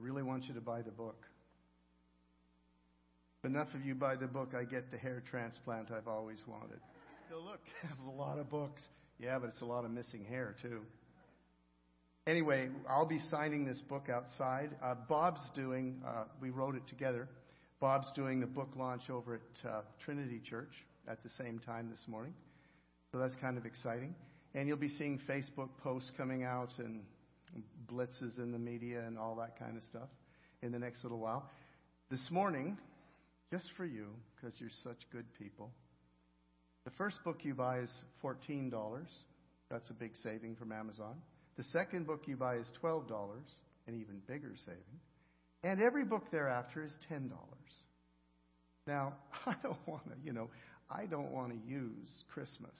I really want you to buy the book. If enough of you buy the book, I get the hair transplant I've always wanted. So look, there's a lot of books. Yeah, but it's a lot of missing hair, too. Anyway, I'll be signing this book outside. Uh, Bob's doing, uh, we wrote it together. Bob's doing the book launch over at uh, Trinity Church at the same time this morning. So that's kind of exciting. And you'll be seeing Facebook posts coming out and blitzes in the media and all that kind of stuff in the next little while. This morning, just for you, because you're such good people, the first book you buy is $14. That's a big saving from Amazon. The second book you buy is $12, an even bigger saving. And every book thereafter is $10. Now, I don't want to, you know, I don't want to use Christmas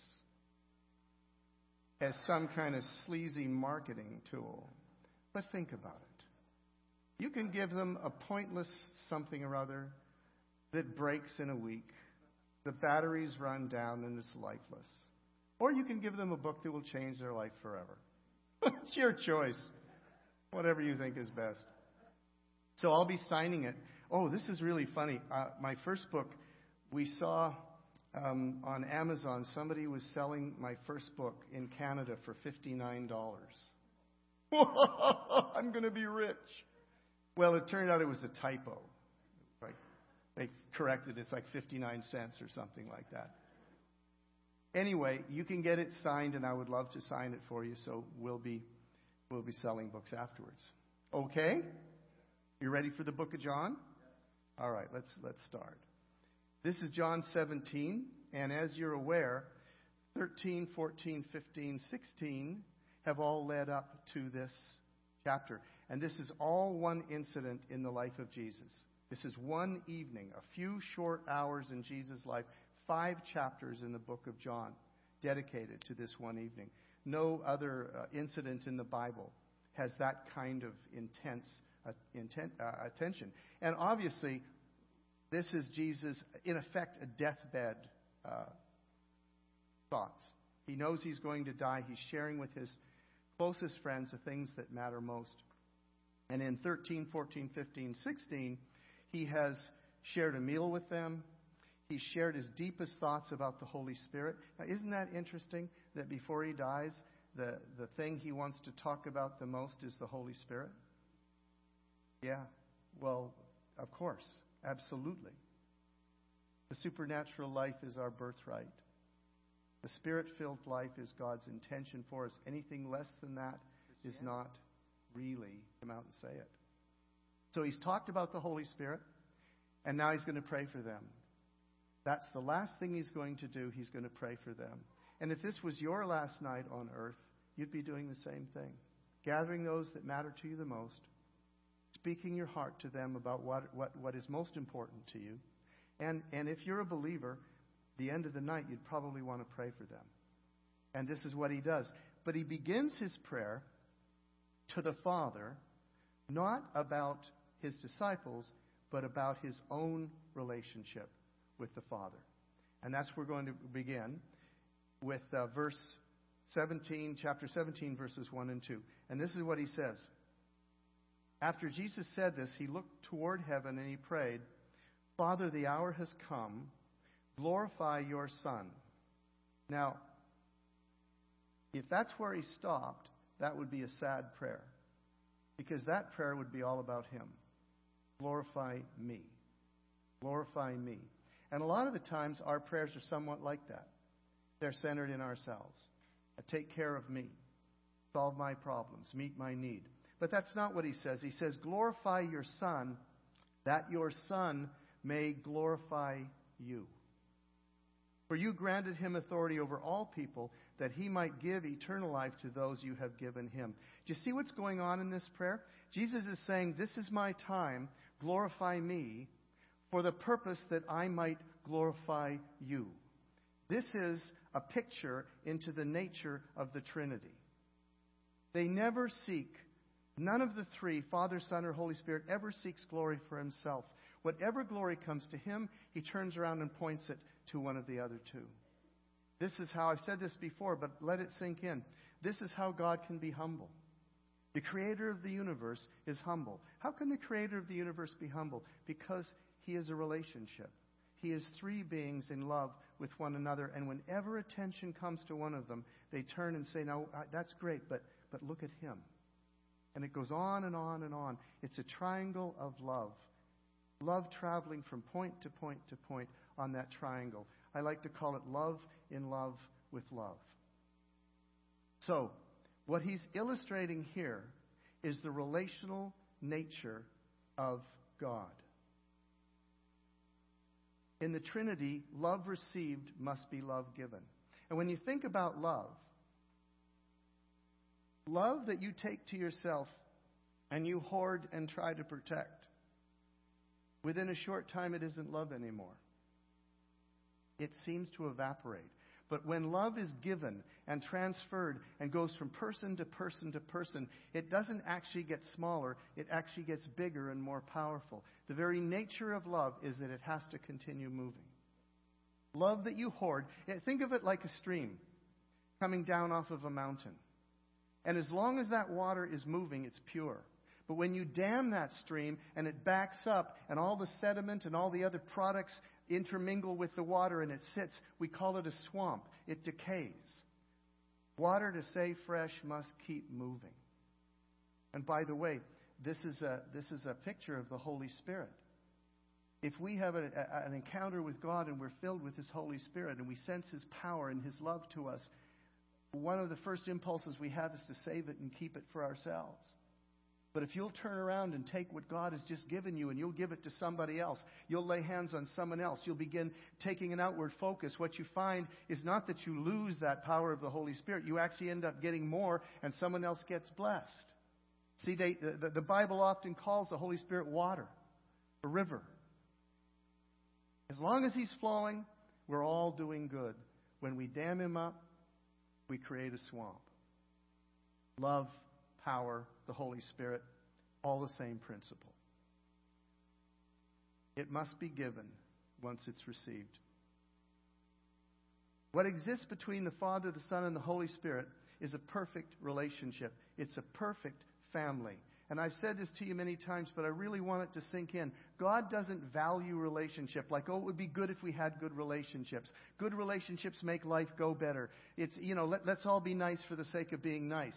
as some kind of sleazy marketing tool. But think about it. You can give them a pointless something or other that breaks in a week, the batteries run down, and it's lifeless. Or you can give them a book that will change their life forever. it's your choice. Whatever you think is best. So I'll be signing it. Oh, this is really funny. Uh, my first book, we saw um, on Amazon, somebody was selling my first book in Canada for $59. I'm going to be rich. Well, it turned out it was a typo. Right? They corrected it. It's like 59 cents or something like that. Anyway, you can get it signed, and I would love to sign it for you. So we'll be we'll be selling books afterwards. Okay? You ready for the book of John? All right, let's let's start. This is John 17, and as you're aware, 13, 14, 15, 16 have all led up to this chapter. And this is all one incident in the life of Jesus. This is one evening, a few short hours in Jesus' life, five chapters in the book of John dedicated to this one evening. No other uh, incident in the Bible has that kind of intense uh, intent, uh, attention. And obviously, this is Jesus, in effect, a deathbed uh, thoughts. He knows he's going to die. He's sharing with his closest friends the things that matter most. And in 13, 14, 15, 16, he has shared a meal with them. He shared his deepest thoughts about the Holy Spirit. Now, isn't that interesting that before he dies, the, the thing he wants to talk about the most is the Holy Spirit? Yeah, well, of course. Absolutely. The supernatural life is our birthright. The spirit filled life is God's intention for us. Anything less than that is not really come out and say it. So he's talked about the Holy Spirit, and now he's going to pray for them. That's the last thing he's going to do. He's going to pray for them. And if this was your last night on earth, you'd be doing the same thing. Gathering those that matter to you the most, speaking your heart to them about what, what, what is most important to you. And, and if you're a believer, the end of the night, you'd probably want to pray for them. And this is what he does. But he begins his prayer to the Father, not about his disciples, but about his own relationship with the Father. And that's where we're going to begin with uh, verse 17, chapter 17, verses 1 and 2. And this is what he says. After Jesus said this, he looked toward heaven and he prayed, Father, the hour has come. Glorify your Son. Now, if that's where he stopped, that would be a sad prayer. Because that prayer would be all about him. Glorify me. Glorify me. And a lot of the times, our prayers are somewhat like that. They're centered in ourselves. Take care of me. Solve my problems. Meet my need. But that's not what he says. He says, Glorify your Son, that your Son may glorify you. For you granted him authority over all people, that he might give eternal life to those you have given him. Do you see what's going on in this prayer? Jesus is saying, This is my time, glorify me, for the purpose that I might glorify you. This is a picture into the nature of the Trinity. They never seek None of the three, Father, Son, or Holy Spirit, ever seeks glory for himself. Whatever glory comes to him, he turns around and points it to one of the other two. This is how I've said this before, but let it sink in. This is how God can be humble. The creator of the universe is humble. How can the creator of the universe be humble? Because he is a relationship. He is three beings in love with one another, and whenever attention comes to one of them, they turn and say, Now, that's great, but, but look at him. And it goes on and on and on. It's a triangle of love. Love traveling from point to point to point on that triangle. I like to call it love in love with love. So, what he's illustrating here is the relational nature of God. In the Trinity, love received must be love given. And when you think about love, love that you take to yourself and you hoard and try to protect, within a short time it isn't love anymore. It seems to evaporate. But when love is given and transferred and goes from person to person to person, it doesn't actually get smaller, it actually gets bigger and more powerful. The very nature of love is that it has to continue moving. Love that you hoard, think of it like a stream coming down off of a mountain. And as long as that water is moving, it's pure. But when you dam that stream and it backs up and all the sediment and all the other products intermingle with the water and it sits, we call it a swamp. It decays. Water to stay fresh must keep moving. And by the way, this is a, this is a picture of the Holy Spirit. If we have a, a, an encounter with God and we're filled with His Holy Spirit and we sense His power and His love to us, one of the first impulses we have is to save it and keep it for ourselves. But if you'll turn around and take what God has just given you and you'll give it to somebody else, you'll lay hands on someone else, you'll begin taking an outward focus, what you find is not that you lose that power of the Holy Spirit. You actually end up getting more and someone else gets blessed. See, they, the, the Bible often calls the Holy Spirit water, a river. As long as He's flowing, we're all doing good. When we dam Him up, we create a swamp. Love, power, the Holy Spirit, all the same principle. It must be given once it's received. What exists between the Father, the Son, and the Holy Spirit is a perfect relationship. It's a perfect family. And I've said this to you many times, but I really want it to sink in. God doesn't value relationship like, oh, it would be good if we had good relationships. Good relationships make life go better. It's, you know, let, let's all be nice for the sake of being nice.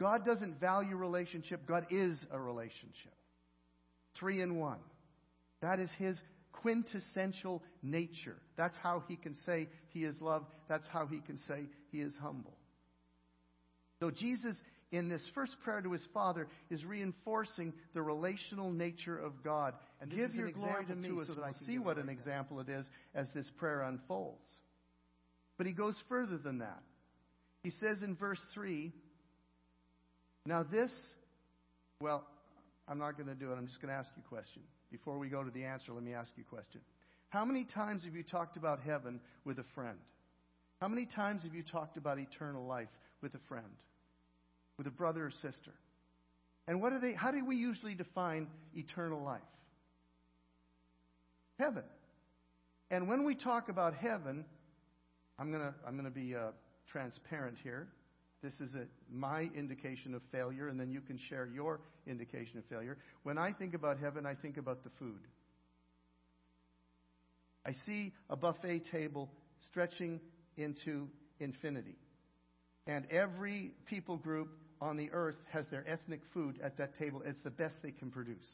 God doesn't value relationship, God is a relationship. Three in one. That is His quintessential nature. That's how He can say He is love. That's how He can say He is humble. So Jesus, in this first prayer to His Father, is reinforcing the relational nature of God. And Give your glory to me to so that I see what an example it is as this prayer unfolds. But He goes further than that. He says in verse 3 now, this, well, I'm not going to do it. I'm just going to ask you a question. Before we go to the answer, let me ask you a question. How many times have you talked about heaven with a friend? How many times have you talked about eternal life with a friend, with a brother or sister? And what are they? How do we usually define eternal life? Heaven. And when we talk about heaven, I'm going to I'm to be uh, transparent here. This is a, my indication of failure, and then you can share your indication of failure. When I think about heaven, I think about the food. I see a buffet table stretching into infinity. And every people group on the earth has their ethnic food at that table. It's the best they can produce.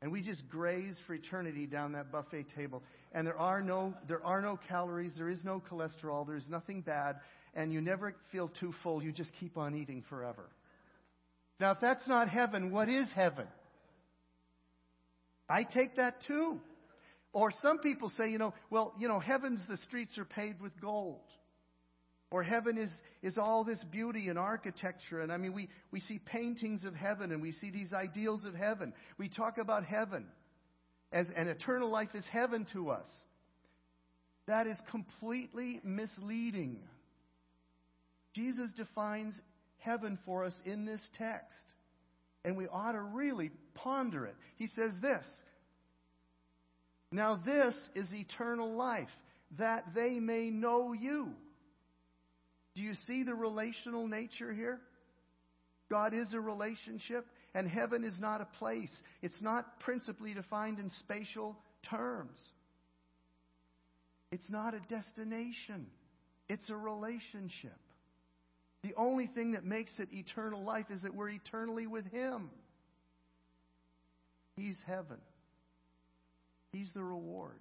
And we just graze for eternity down that buffet table. And there are no, there are no calories, there is no cholesterol, there's nothing bad and you never feel too full. You just keep on eating forever. Now, if that's not heaven, what is heaven? I take that too. Or some people say, you know, well, you know, heaven's the streets are paved with gold. Or heaven is, is all this beauty and architecture. And I mean, we, we see paintings of heaven and we see these ideals of heaven. We talk about heaven as an eternal life is heaven to us. That is completely misleading. Jesus defines heaven for us in this text. And we ought to really ponder it. He says this Now, this is eternal life, that they may know you. Do you see the relational nature here? God is a relationship, and heaven is not a place. It's not principally defined in spatial terms. It's not a destination, it's a relationship. The only thing that makes it eternal life is that we're eternally with Him. He's heaven, He's the reward.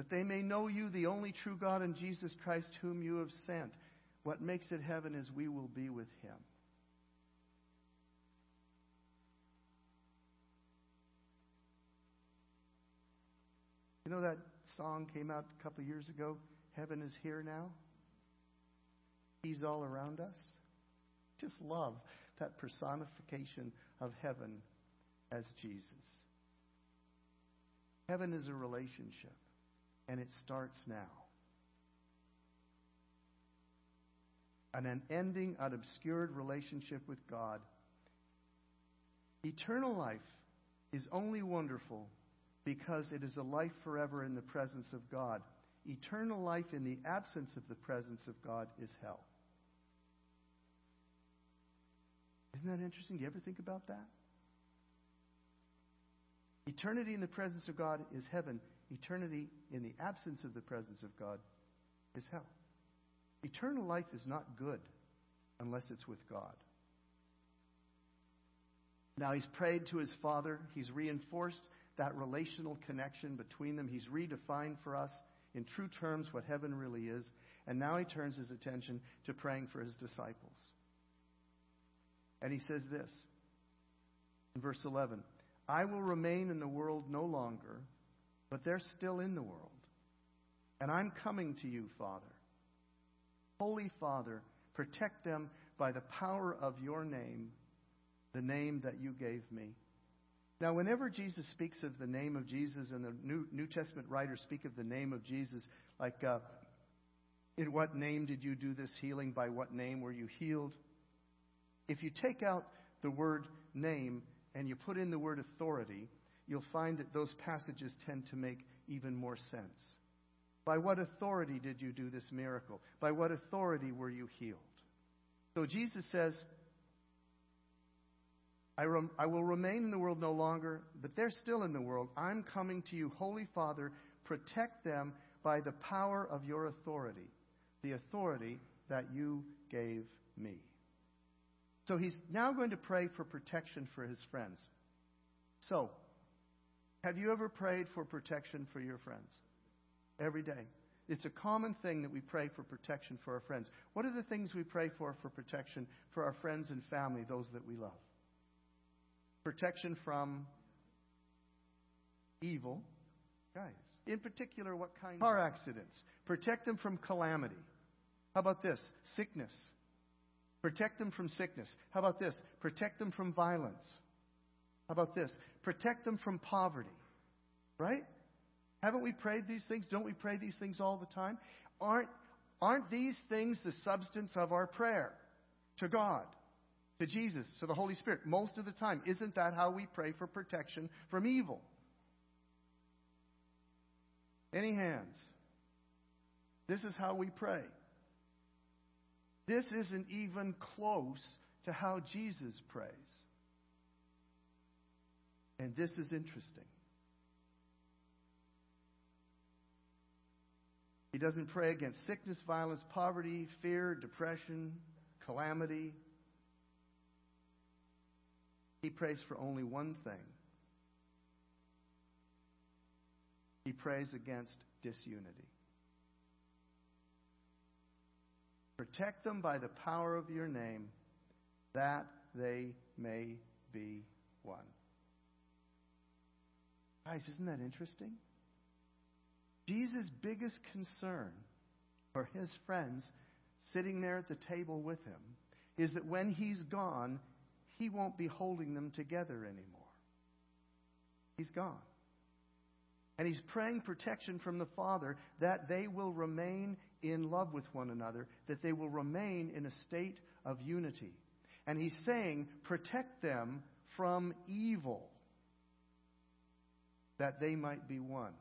That they may know you, the only true God, and Jesus Christ, whom you have sent. What makes it heaven is we will be with Him. You know that song came out a couple of years ago? Heaven is here now. He's all around us. Just love that personification of heaven as Jesus. Heaven is a relationship, and it starts now. An ending, an obscured relationship with God. Eternal life is only wonderful because it is a life forever in the presence of God. Eternal life in the absence of the presence of God is hell. Isn't that interesting? Do you ever think about that? Eternity in the presence of God is heaven. Eternity in the absence of the presence of God is hell. Eternal life is not good unless it's with God. Now, he's prayed to his Father. He's reinforced that relational connection between them. He's redefined for us in true terms what heaven really is. And now he turns his attention to praying for his disciples. And he says this in verse 11 I will remain in the world no longer, but they're still in the world. And I'm coming to you, Father. Holy Father, protect them by the power of your name, the name that you gave me. Now, whenever Jesus speaks of the name of Jesus, and the New, New Testament writers speak of the name of Jesus, like, uh, in what name did you do this healing? By what name were you healed? If you take out the word name and you put in the word authority, you'll find that those passages tend to make even more sense. By what authority did you do this miracle? By what authority were you healed? So Jesus says, I, rem- I, will remain in the world no longer, but they're still in the world. I'm coming to you, Holy Father. Protect them by the power of your authority, the authority that you gave me. So he's now going to pray for protection for his friends. So, have you ever prayed for protection for your friends? Every day. It's a common thing that we pray for protection for our friends. What are the things we pray for for protection for our friends and family, those that we love? Protection from evil. Guys, in particular, what kind? Car accidents. Protect them from calamity. How about this? Sickness. Protect them from sickness. How about this? Protect them from violence. How about this? Protect them from poverty. Right? Haven't we prayed these things? Don't we pray these things all the time? Aren't, aren't these things the substance of our prayer to God, to Jesus, to the Holy Spirit? Most of the time. Isn't that how we pray for protection from evil? Any hands? This is how we pray. This isn't even close to how Jesus prays. And this is interesting. He doesn't pray against sickness, violence, poverty, fear, depression, calamity. He prays for only one thing. He prays against disunity. Protect them by the power of your name, that they may be one. Guys, isn't that interesting? Jesus' biggest concern for his friends sitting there at the table with him is that when he's gone, he won't be holding them together anymore. He's gone. And he's praying protection from the Father that they will remain in love with one another, that they will remain in a state of unity. And he's saying, protect them from evil, that they might be one.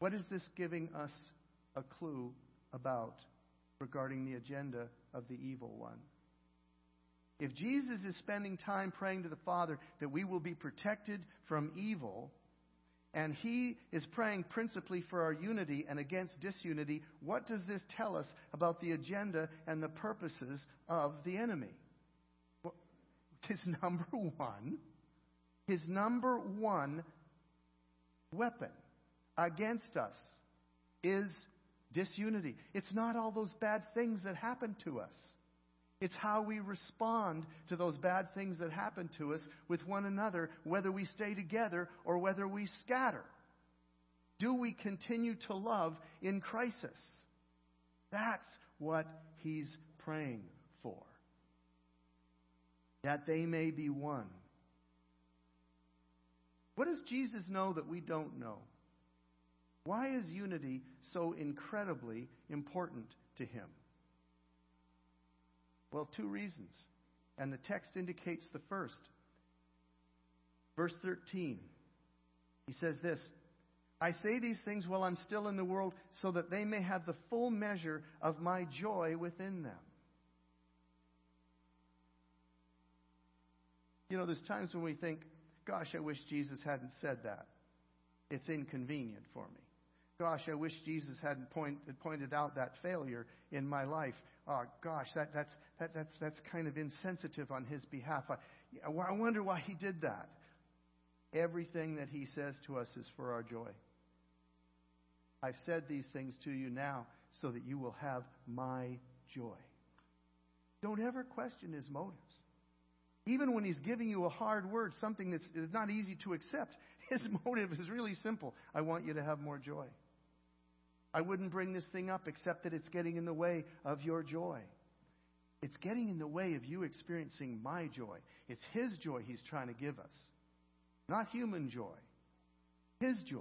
What is this giving us a clue about regarding the agenda of the evil one. If Jesus is spending time praying to the Father that we will be protected from evil, and he is praying principally for our unity and against disunity, what does this tell us about the agenda and the purposes of the enemy? Well, number one, his number one weapon against us is disunity. It's not all those bad things that happen to us. It's how we respond to those bad things that happen to us with one another, whether we stay together or whether we scatter. Do we continue to love in crisis? That's what he's praying for. That they may be one. What does Jesus know that we don't know? Why is unity so incredibly important to him? Well, two reasons. And the text indicates the first. Verse 13. He says this I say these things while I'm still in the world, so that they may have the full measure of my joy within them. You know, there's times when we think, gosh, I wish Jesus hadn't said that. It's inconvenient for me. Gosh, I wish Jesus hadn't point, pointed out that failure in my life. Oh, gosh, that, that's, that, that's, that's kind of insensitive on his behalf. I, I wonder why he did that. Everything that he says to us is for our joy. I've said these things to you now so that you will have my joy. Don't ever question his motives. Even when he's giving you a hard word, something that's not easy to accept, his motive is really simple. I want you to have more joy. I wouldn't bring this thing up except that it's getting in the way of your joy. It's getting in the way of you experiencing my joy. It's His joy He's trying to give us, not human joy. His joy.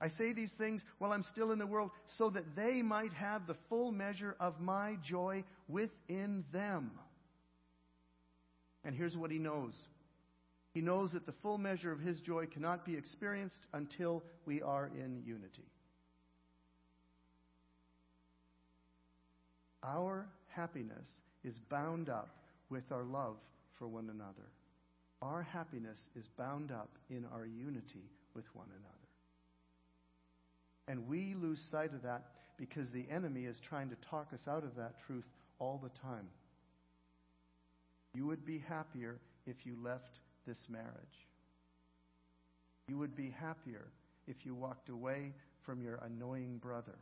I say these things while I'm still in the world so that they might have the full measure of my joy within them. And here's what He knows He knows that the full measure of His joy cannot be experienced until we are in unity. Our happiness is bound up with our love for one another. Our happiness is bound up in our unity with one another. And we lose sight of that because the enemy is trying to talk us out of that truth all the time. You would be happier if you left this marriage. You would be happier if you walked away from your annoying brother.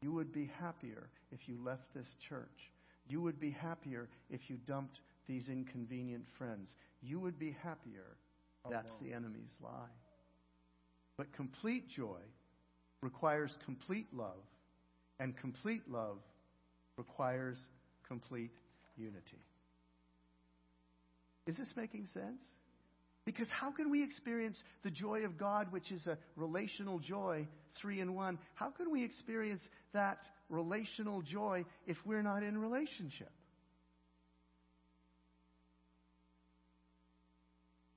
You would be happier if you left this church. You would be happier if you dumped these inconvenient friends. You would be happier. That's the enemy's lie. But complete joy requires complete love, and complete love requires complete unity. Is this making sense? Because how can we experience the joy of God, which is a relational joy, three in one? How can we experience that relational joy if we're not in relationship?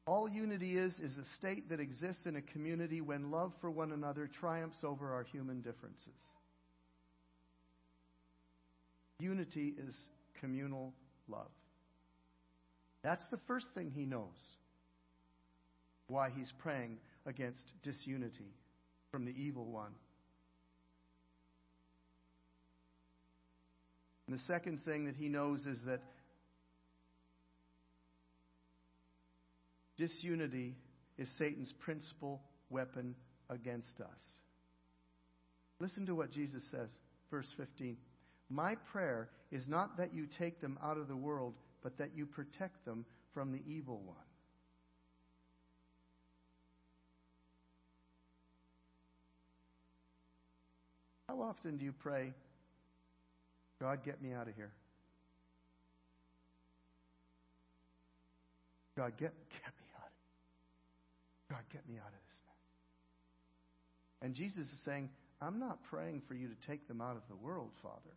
All unity is, is a state that exists in a community when love for one another triumphs over our human differences. Unity is communal love. That's the first thing he knows why he's praying against disunity from the evil one. And the second thing that he knows is that disunity is Satan's principal weapon against us. Listen to what Jesus says, verse 15. My prayer is not that you take them out of the world, but that you protect them from the evil one. How often do you pray, God, get me out of here? God, get, get me out of God, get me out of this mess. And Jesus is saying, I'm not praying for you to take them out of the world, Father.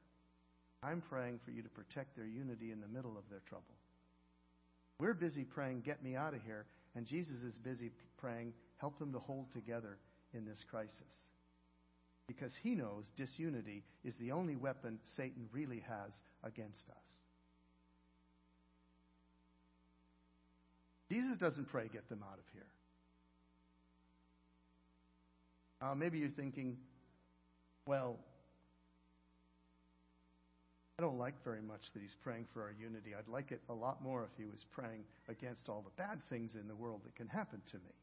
I'm praying for you to protect their unity in the middle of their trouble. We're busy praying, get me out of here, and Jesus is busy praying, help them to hold together in this crisis. because he knows disunity is the only weapon Satan really has against us. Jesus doesn't pray, get them out of here. Uh, maybe you're thinking, well, I don't like very much that he's praying for our unity. I'd like it a lot more if he was praying against all the bad things in the world that can happen to me.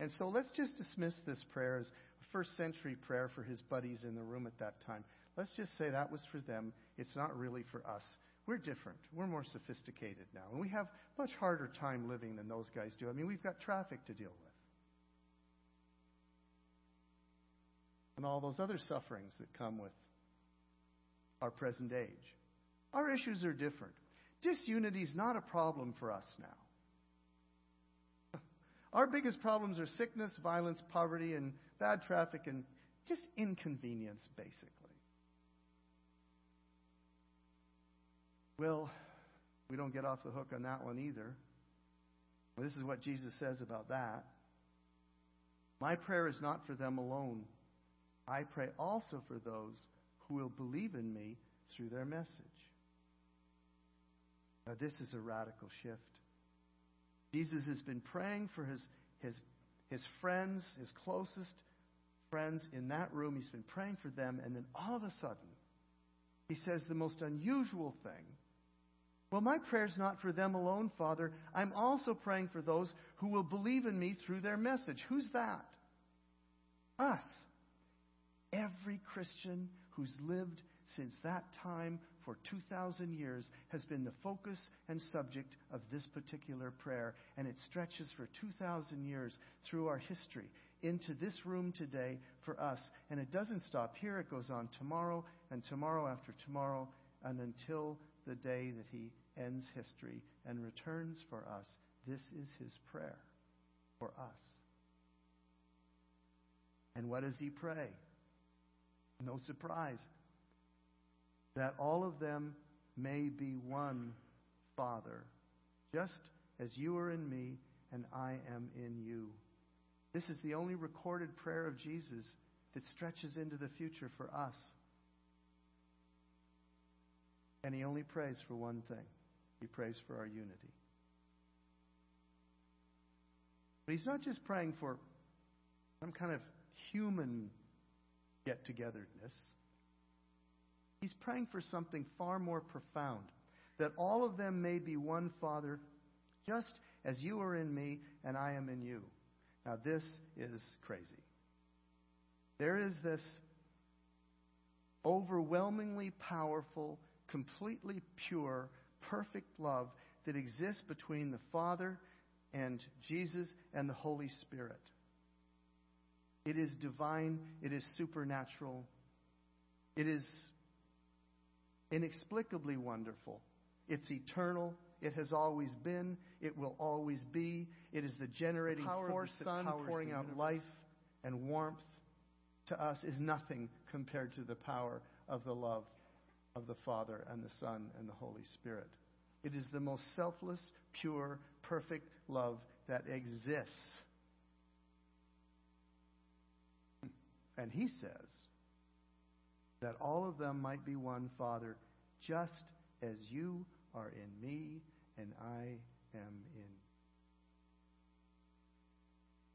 And so let's just dismiss this prayer as a first century prayer for his buddies in the room at that time. Let's just say that was for them. It's not really for us. We're different. We're more sophisticated now. And we have much harder time living than those guys do. I mean, we've got traffic to deal with. And all those other sufferings that come with our present age. Our issues are different. Disunity is not a problem for us now. Our biggest problems are sickness, violence, poverty, and bad traffic, and just inconvenience, basically. Well, we don't get off the hook on that one either. This is what Jesus says about that. My prayer is not for them alone. I pray also for those who will believe in me through their message. Now, this is a radical shift. Jesus has been praying for his, his, his friends, his closest friends in that room. He's been praying for them, and then all of a sudden, he says the most unusual thing. Well, my prayer's not for them alone, Father. I'm also praying for those who will believe in me through their message. Who's that? Us. Every Christian who's lived since that time for 2,000 years has been the focus and subject of this particular prayer. And it stretches for 2,000 years through our history into this room today for us. And it doesn't stop here, it goes on tomorrow and tomorrow after tomorrow and until the day that He ends history and returns for us. This is His prayer for us. And what does He pray? No surprise. That all of them may be one Father, just as you are in me and I am in you. This is the only recorded prayer of Jesus that stretches into the future for us. And he only prays for one thing he prays for our unity. But he's not just praying for some kind of human get togetherness. He's praying for something far more profound that all of them may be one Father, just as you are in me and I am in you. Now, this is crazy. There is this overwhelmingly powerful, completely pure, perfect love that exists between the Father and Jesus and the Holy Spirit. It is divine, it is supernatural, it is inexplicably wonderful. It's eternal. It has always been. It will always be. It is the generating power force the sun pouring the out life and warmth to us is nothing compared to the power of the love of the Father and the Son and the Holy Spirit. It is the most selfless, pure, perfect love that exists. And he says that all of them might be one, Father, just as you are in me and I am in.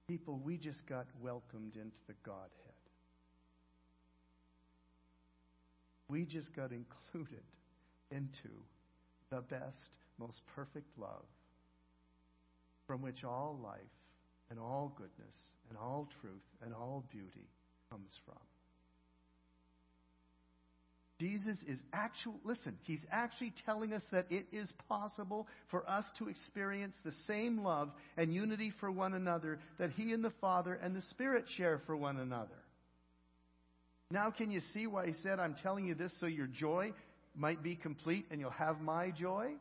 People, we just got welcomed into the Godhead. We just got included into the best, most perfect love from which all life and all goodness and all truth and all beauty comes from. Jesus is actual listen, he's actually telling us that it is possible for us to experience the same love and unity for one another that he and the Father and the Spirit share for one another. Now can you see why he said I'm telling you this so your joy might be complete and you'll have my joy?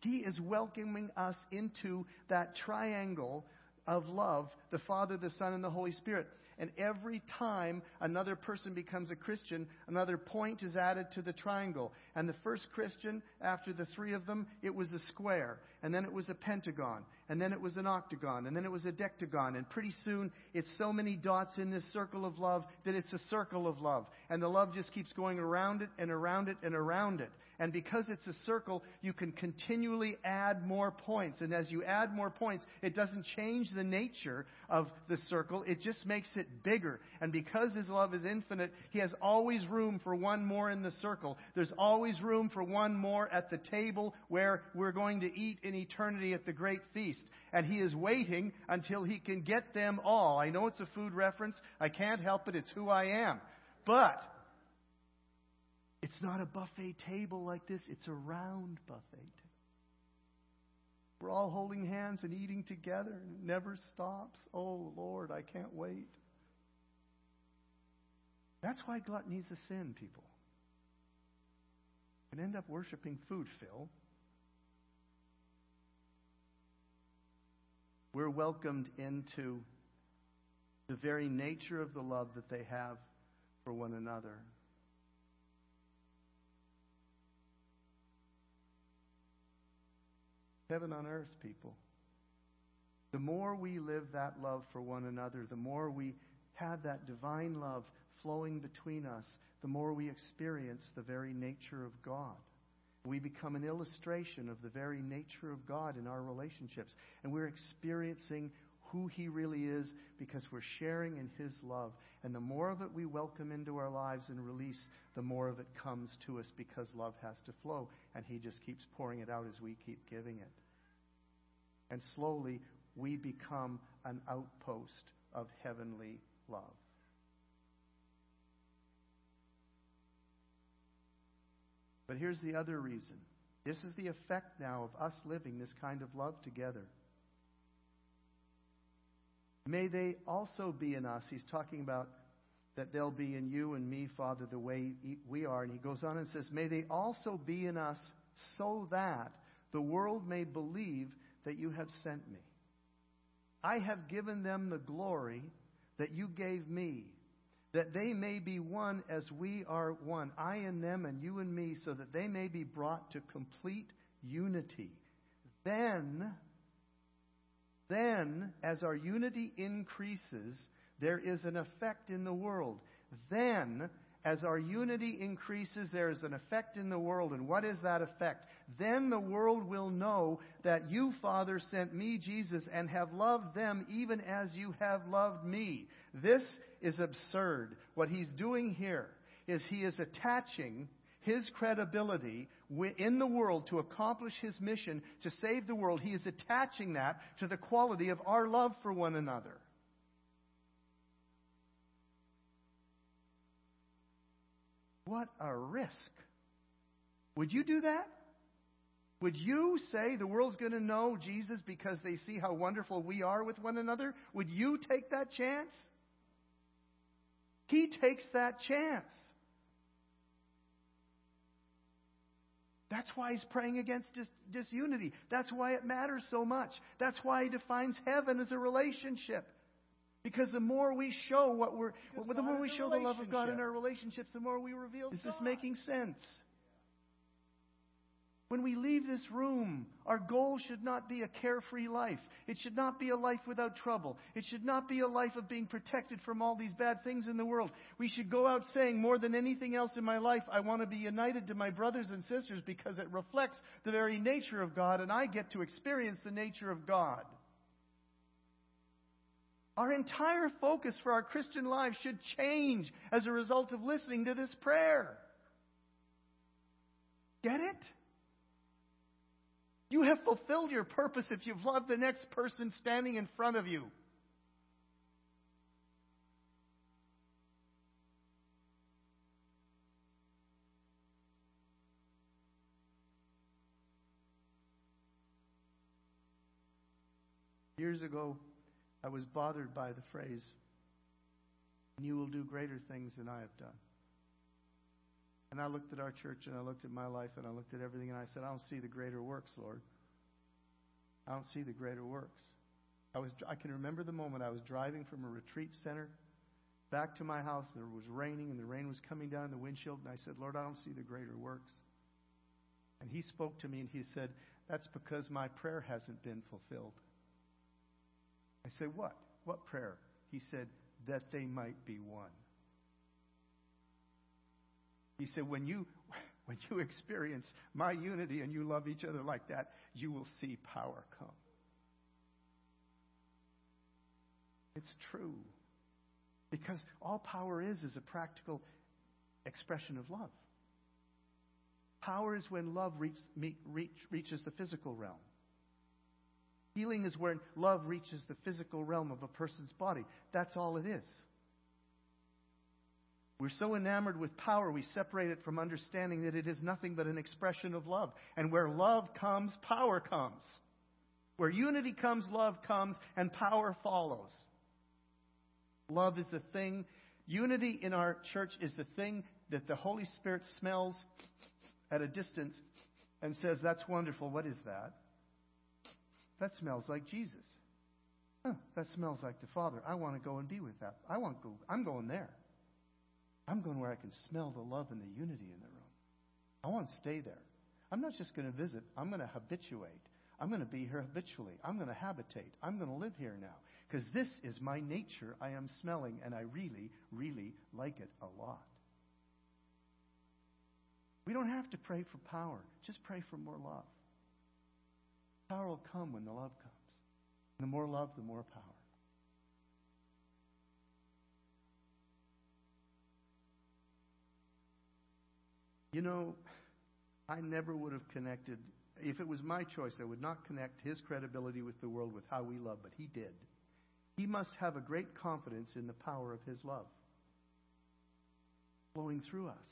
He is welcoming us into that triangle of love, the Father, the Son, and the Holy Spirit. And every time another person becomes a Christian, another point is added to the triangle. And the first Christian, after the three of them, it was a square. And then it was a pentagon. And then it was an octagon. And then it was a decagon. And pretty soon, it's so many dots in this circle of love that it's a circle of love. And the love just keeps going around it and around it and around it. And because it's a circle, you can continually add more points. And as you add more points, it doesn't change the nature of the circle, it just makes it bigger. And because His love is infinite, He has always room for one more in the circle. There's always room for one more at the table where we're going to eat in eternity at the great feast. And He is waiting until He can get them all. I know it's a food reference. I can't help it. It's who I am. But it's not a buffet table like this, it's a round buffet table. We're all holding hands and eating together, and it never stops. Oh, Lord, I can't wait. That's why gluttony's a sin, people. And end up worshiping food, Phil. We're welcomed into the very nature of the love that they have for one another. Heaven on earth, people. The more we live that love for one another, the more we have that divine love flowing between us, the more we experience the very nature of God. We become an illustration of the very nature of God in our relationships. And we're experiencing who He really is because we're sharing in His love. And the more of it we welcome into our lives and release, the more of it comes to us because love has to flow. And He just keeps pouring it out as we keep giving it. And slowly, we become an outpost of heavenly love. But here's the other reason. This is the effect now of us living this kind of love together. May they also be in us. He's talking about that they'll be in you and me, Father, the way we are. And he goes on and says, May they also be in us so that the world may believe that you have sent me. I have given them the glory that you gave me, that they may be one as we are one, I and them and you and me, so that they may be brought to complete unity. Then then, as our unity increases, there is an effect in the world. Then, as our unity increases, there is an effect in the world. And what is that effect? Then the world will know that you, Father, sent me, Jesus, and have loved them even as you have loved me. This is absurd. What he's doing here is he is attaching his credibility in the world to accomplish his mission to save the world, he is attaching that to the quality of our love for one another. What a risk. Would you do that? Would you say the world's going to know Jesus because they see how wonderful we are with one another? Would you take that chance? He takes that chance. That's why he's praying against dis- disunity. That's why it matters so much. That's why he defines heaven as a relationship. Because the more we show what we're, the more we show the love of God in our relationships, the more we reveal. Is this making sense? When we leave this room, our goal should not be a carefree life. It should not be a life without trouble. It should not be a life of being protected from all these bad things in the world. We should go out saying, more than anything else in my life, I want to be united to my brothers and sisters because it reflects the very nature of God and I get to experience the nature of God. Our entire focus for our Christian lives should change as a result of listening to this prayer. Get it? You have fulfilled your purpose if you've loved the next person standing in front of you. Years ago, I was bothered by the phrase, You will do greater things than I have done. And I looked at our church and I looked at my life and I looked at everything and I said, I don't see the greater works, Lord. I don't see the greater works. I was I can remember the moment I was driving from a retreat center back to my house. There was raining, and the rain was coming down the windshield. And I said, Lord, I don't see the greater works. And he spoke to me and he said, That's because my prayer hasn't been fulfilled. I said, What? What prayer? He said, That they might be one. He said, When you when you experience my unity and you love each other like that, you will see power come. It's true. Because all power is is a practical expression of love. Power is when love reach, reach, reaches the physical realm. Healing is when love reaches the physical realm of a person's body. That's all it is. We're so enamored with power, we separate it from understanding that it is nothing but an expression of love. And where love comes, power comes. Where unity comes, love comes, and power follows. Love is the thing, unity in our church is the thing that the Holy Spirit smells at a distance and says, That's wonderful. What is that? That smells like Jesus. Huh, that smells like the Father. I want to go and be with that. I want to go. I'm going there. I'm going where I can smell the love and the unity in the room. I want to stay there. I'm not just going to visit. I'm going to habituate. I'm going to be here habitually. I'm going to habitate. I'm going to live here now. Because this is my nature I am smelling, and I really, really like it a lot. We don't have to pray for power. Just pray for more love. Power will come when the love comes. And the more love, the more power. You know, I never would have connected. If it was my choice, I would not connect his credibility with the world with how we love, but he did. He must have a great confidence in the power of his love flowing through us.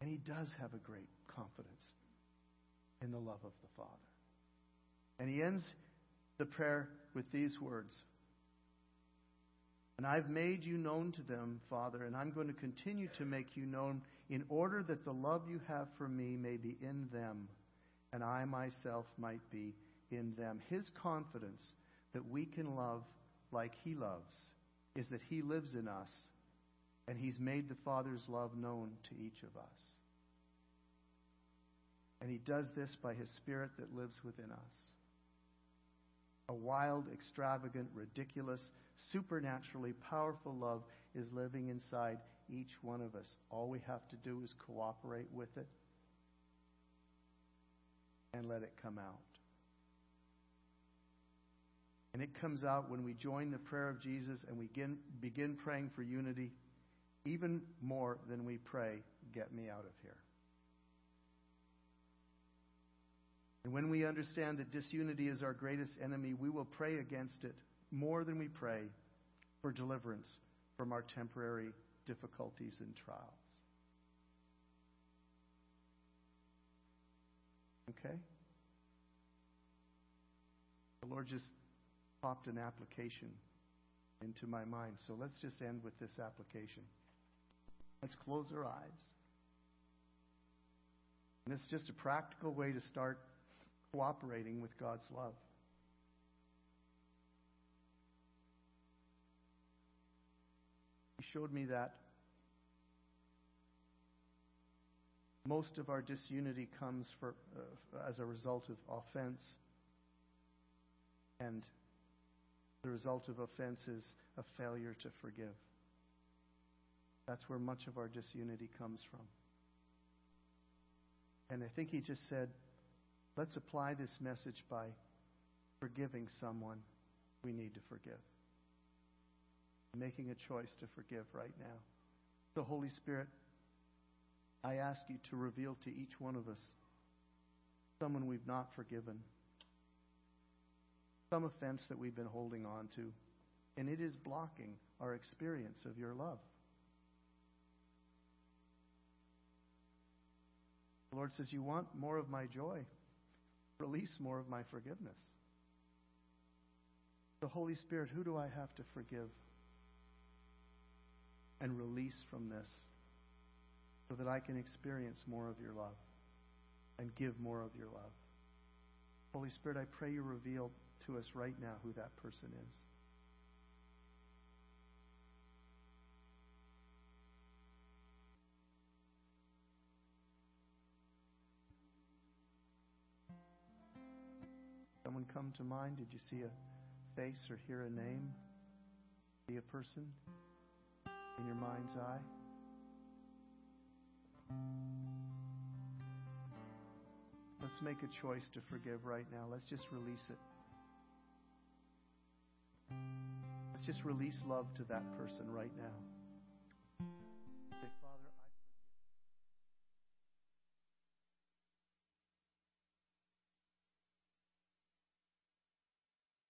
And he does have a great confidence in the love of the Father. And he ends the prayer with these words And I've made you known to them, Father, and I'm going to continue to make you known in order that the love you have for me may be in them, and I myself might be in them. His confidence that we can love like He loves is that He lives in us and He's made the Father's love known to each of us. And He does this by His Spirit that lives within us. A wild, extravagant, ridiculous, supernaturally powerful love is living inside each one of us. All we have to do is cooperate with it and let it come out. And it comes out when we join the prayer of Jesus and we begin, begin praying for unity, even more than we pray, Get me out of here. And when we understand that disunity is our greatest enemy, we will pray against it more than we pray for deliverance from our temporary difficulties and trials. Okay? The Lord just popped an application into my mind. So let's just end with this application. Let's close our eyes. And it's just a practical way to start cooperating with God's love. He showed me that most of our disunity comes for, uh, as a result of offense and the result of offense is a failure to forgive. That's where much of our disunity comes from. And I think he just said, let's apply this message by forgiving someone we need to forgive. Making a choice to forgive right now. The Holy Spirit, I ask you to reveal to each one of us someone we've not forgiven some offense that we've been holding on to, and it is blocking our experience of your love. The Lord says, You want more of my joy? Release more of my forgiveness. The Holy Spirit, who do I have to forgive and release from this so that I can experience more of your love and give more of your love? Holy Spirit, I pray you reveal to us right now who that person is. Anyone come to mind? Did you see a face or hear a name? See a person in your mind's eye? Let's make a choice to forgive right now. Let's just release it. Let's just release love to that person right now.